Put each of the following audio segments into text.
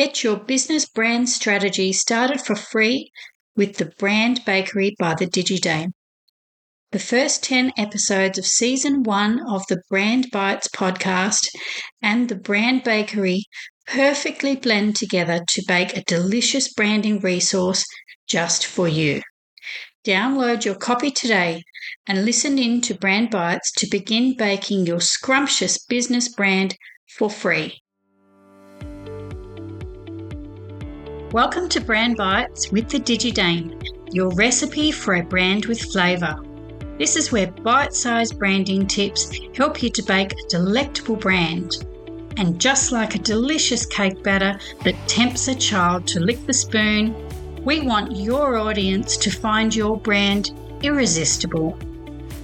Get your business brand strategy started for free with the Brand Bakery by the DigiDame. The first 10 episodes of season one of the Brand Bites podcast and the Brand Bakery perfectly blend together to bake a delicious branding resource just for you. Download your copy today and listen in to Brand Bites to begin baking your scrumptious business brand for free. Welcome to Brand Bites with the DigiDame, your recipe for a brand with flavour. This is where bite sized branding tips help you to bake a delectable brand. And just like a delicious cake batter that tempts a child to lick the spoon, we want your audience to find your brand irresistible.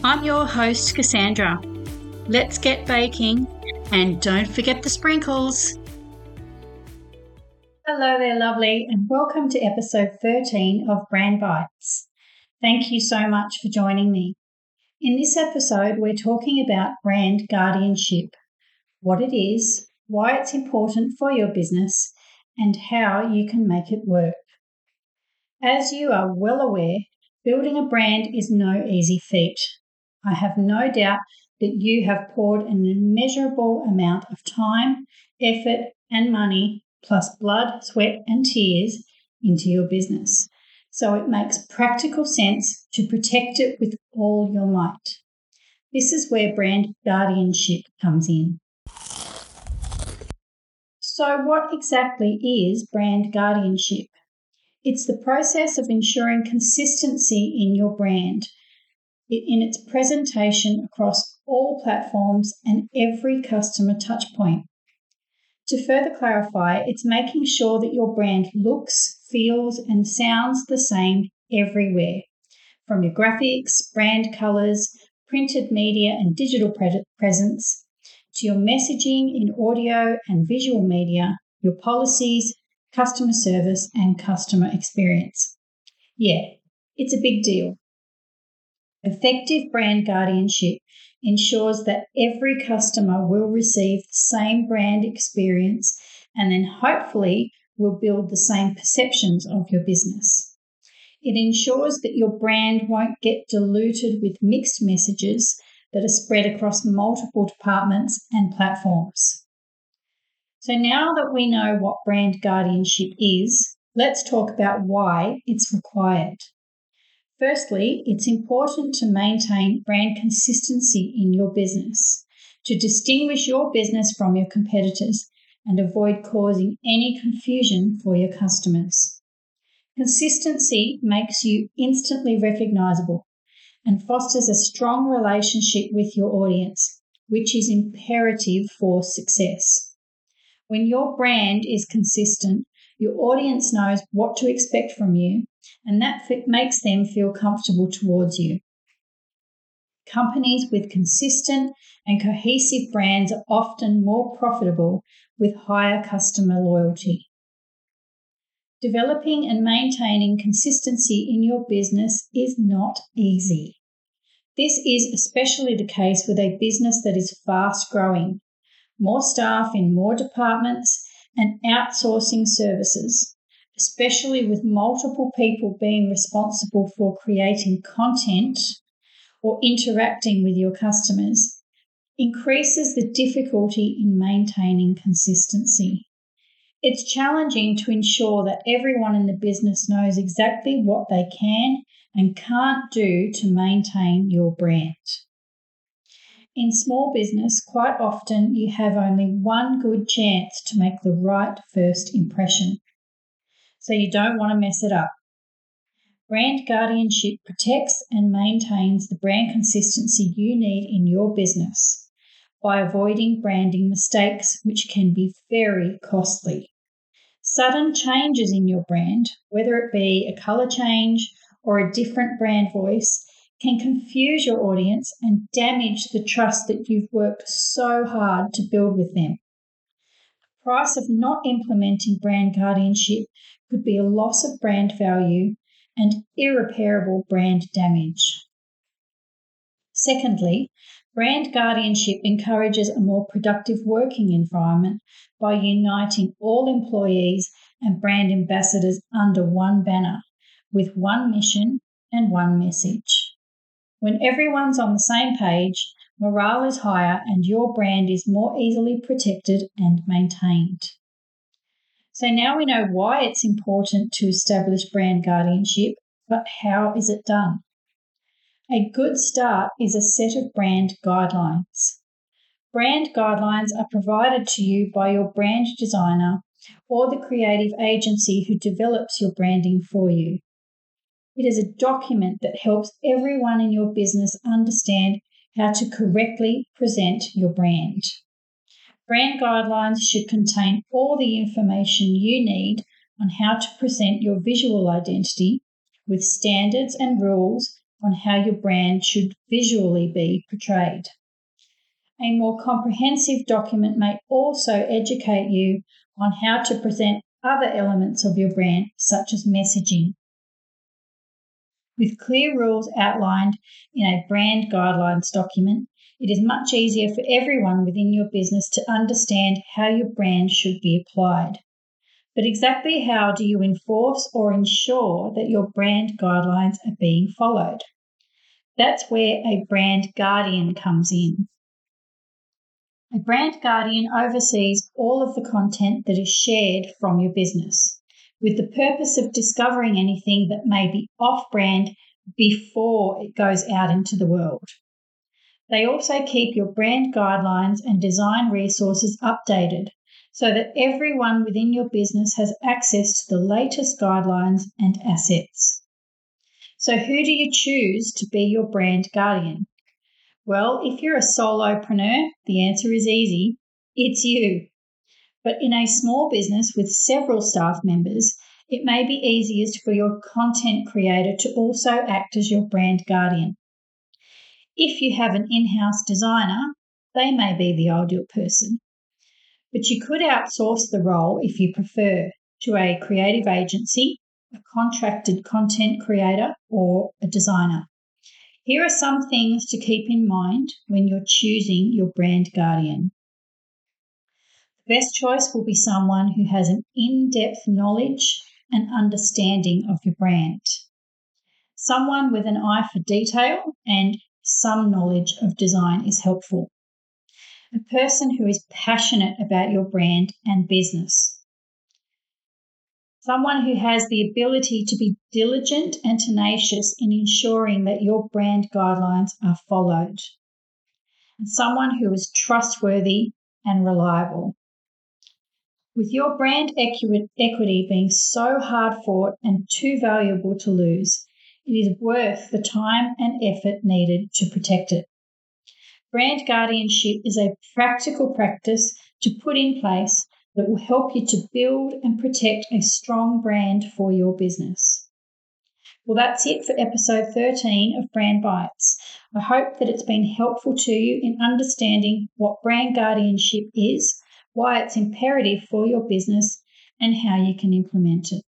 I'm your host, Cassandra. Let's get baking and don't forget the sprinkles. Hello there, lovely, and welcome to episode 13 of Brand Bites. Thank you so much for joining me. In this episode, we're talking about brand guardianship what it is, why it's important for your business, and how you can make it work. As you are well aware, building a brand is no easy feat. I have no doubt that you have poured an immeasurable amount of time, effort, and money plus blood, sweat, and tears into your business. So it makes practical sense to protect it with all your might. This is where brand guardianship comes in. So, what exactly is brand guardianship? It's the process of ensuring consistency in your brand in its presentation across all platforms and every customer touchpoint. To further clarify, it's making sure that your brand looks, feels, and sounds the same everywhere. From your graphics, brand colors, printed media and digital pre- presence, to your messaging in audio and visual media, your policies, customer service, and customer experience. Yeah, it's a big deal. Effective brand guardianship ensures that every customer will receive the same brand experience and then hopefully will build the same perceptions of your business. It ensures that your brand won't get diluted with mixed messages that are spread across multiple departments and platforms. So now that we know what brand guardianship is, let's talk about why it's required. Firstly, it's important to maintain brand consistency in your business to distinguish your business from your competitors and avoid causing any confusion for your customers. Consistency makes you instantly recognizable and fosters a strong relationship with your audience, which is imperative for success. When your brand is consistent, your audience knows what to expect from you and that makes them feel comfortable towards you. Companies with consistent and cohesive brands are often more profitable with higher customer loyalty. Developing and maintaining consistency in your business is not easy. This is especially the case with a business that is fast growing, more staff in more departments, and outsourcing services especially with multiple people being responsible for creating content or interacting with your customers, increases the difficulty in maintaining consistency. It's challenging to ensure that everyone in the business knows exactly what they can and can't do to maintain your brand. In small business, quite often you have only one good chance to make the right first impression so you don't want to mess it up. Brand guardianship protects and maintains the brand consistency you need in your business by avoiding branding mistakes, which can be very costly. Sudden changes in your brand, whether it be a colour change or a different brand voice, can confuse your audience and damage the trust that you've worked so hard to build with them. Price of not implementing brand guardianship could be a loss of brand value and irreparable brand damage. Secondly, Brand guardianship encourages a more productive working environment by uniting all employees and brand ambassadors under one banner with one mission and one message. When everyone's on the same page, morale is higher and your brand is more easily protected and maintained. So now we know why it's important to establish brand guardianship, but how is it done? A good start is a set of brand guidelines. Brand guidelines are provided to you by your brand designer or the creative agency who develops your branding for you. It is a document that helps everyone in your business understand how to correctly present your brand. Brand guidelines should contain all the information you need on how to present your visual identity with standards and rules on how your brand should visually be portrayed. A more comprehensive document may also educate you on how to present other elements of your brand, such as messaging. With clear rules outlined in a brand guidelines document, it is much easier for everyone within your business to understand how your brand should be applied. But exactly how do you enforce or ensure that your brand guidelines are being followed? That's where a brand guardian comes in. A brand guardian oversees all of the content that is shared from your business with the purpose of discovering anything that may be off brand before it goes out into the world. They also keep your brand guidelines and design resources updated so that everyone within your business has access to the latest guidelines and assets. So, who do you choose to be your brand guardian? Well, if you're a solopreneur, the answer is easy it's you. But in a small business with several staff members, it may be easiest for your content creator to also act as your brand guardian. If you have an in house designer, they may be the ideal person. But you could outsource the role if you prefer to a creative agency, a contracted content creator, or a designer. Here are some things to keep in mind when you're choosing your brand guardian. Best choice will be someone who has an in depth knowledge and understanding of your brand. Someone with an eye for detail and some knowledge of design is helpful. A person who is passionate about your brand and business someone who has the ability to be diligent and tenacious in ensuring that your brand guidelines are followed, and someone who is trustworthy and reliable. With your brand equity being so hard fought and too valuable to lose, it is worth the time and effort needed to protect it. Brand guardianship is a practical practice to put in place that will help you to build and protect a strong brand for your business. Well, that's it for episode 13 of Brand Bites. I hope that it's been helpful to you in understanding what brand guardianship is, why it's imperative for your business, and how you can implement it.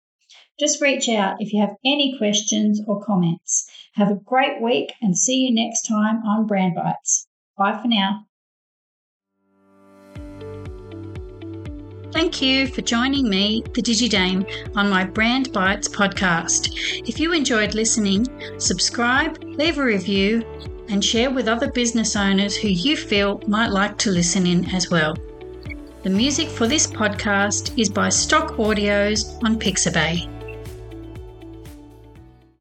Just reach out if you have any questions or comments. Have a great week and see you next time on Brand Bites. Bye for now. Thank you for joining me, the DigiDame, on my Brand Bites podcast. If you enjoyed listening, subscribe, leave a review, and share with other business owners who you feel might like to listen in as well. The music for this podcast is by Stock Audios on Pixabay.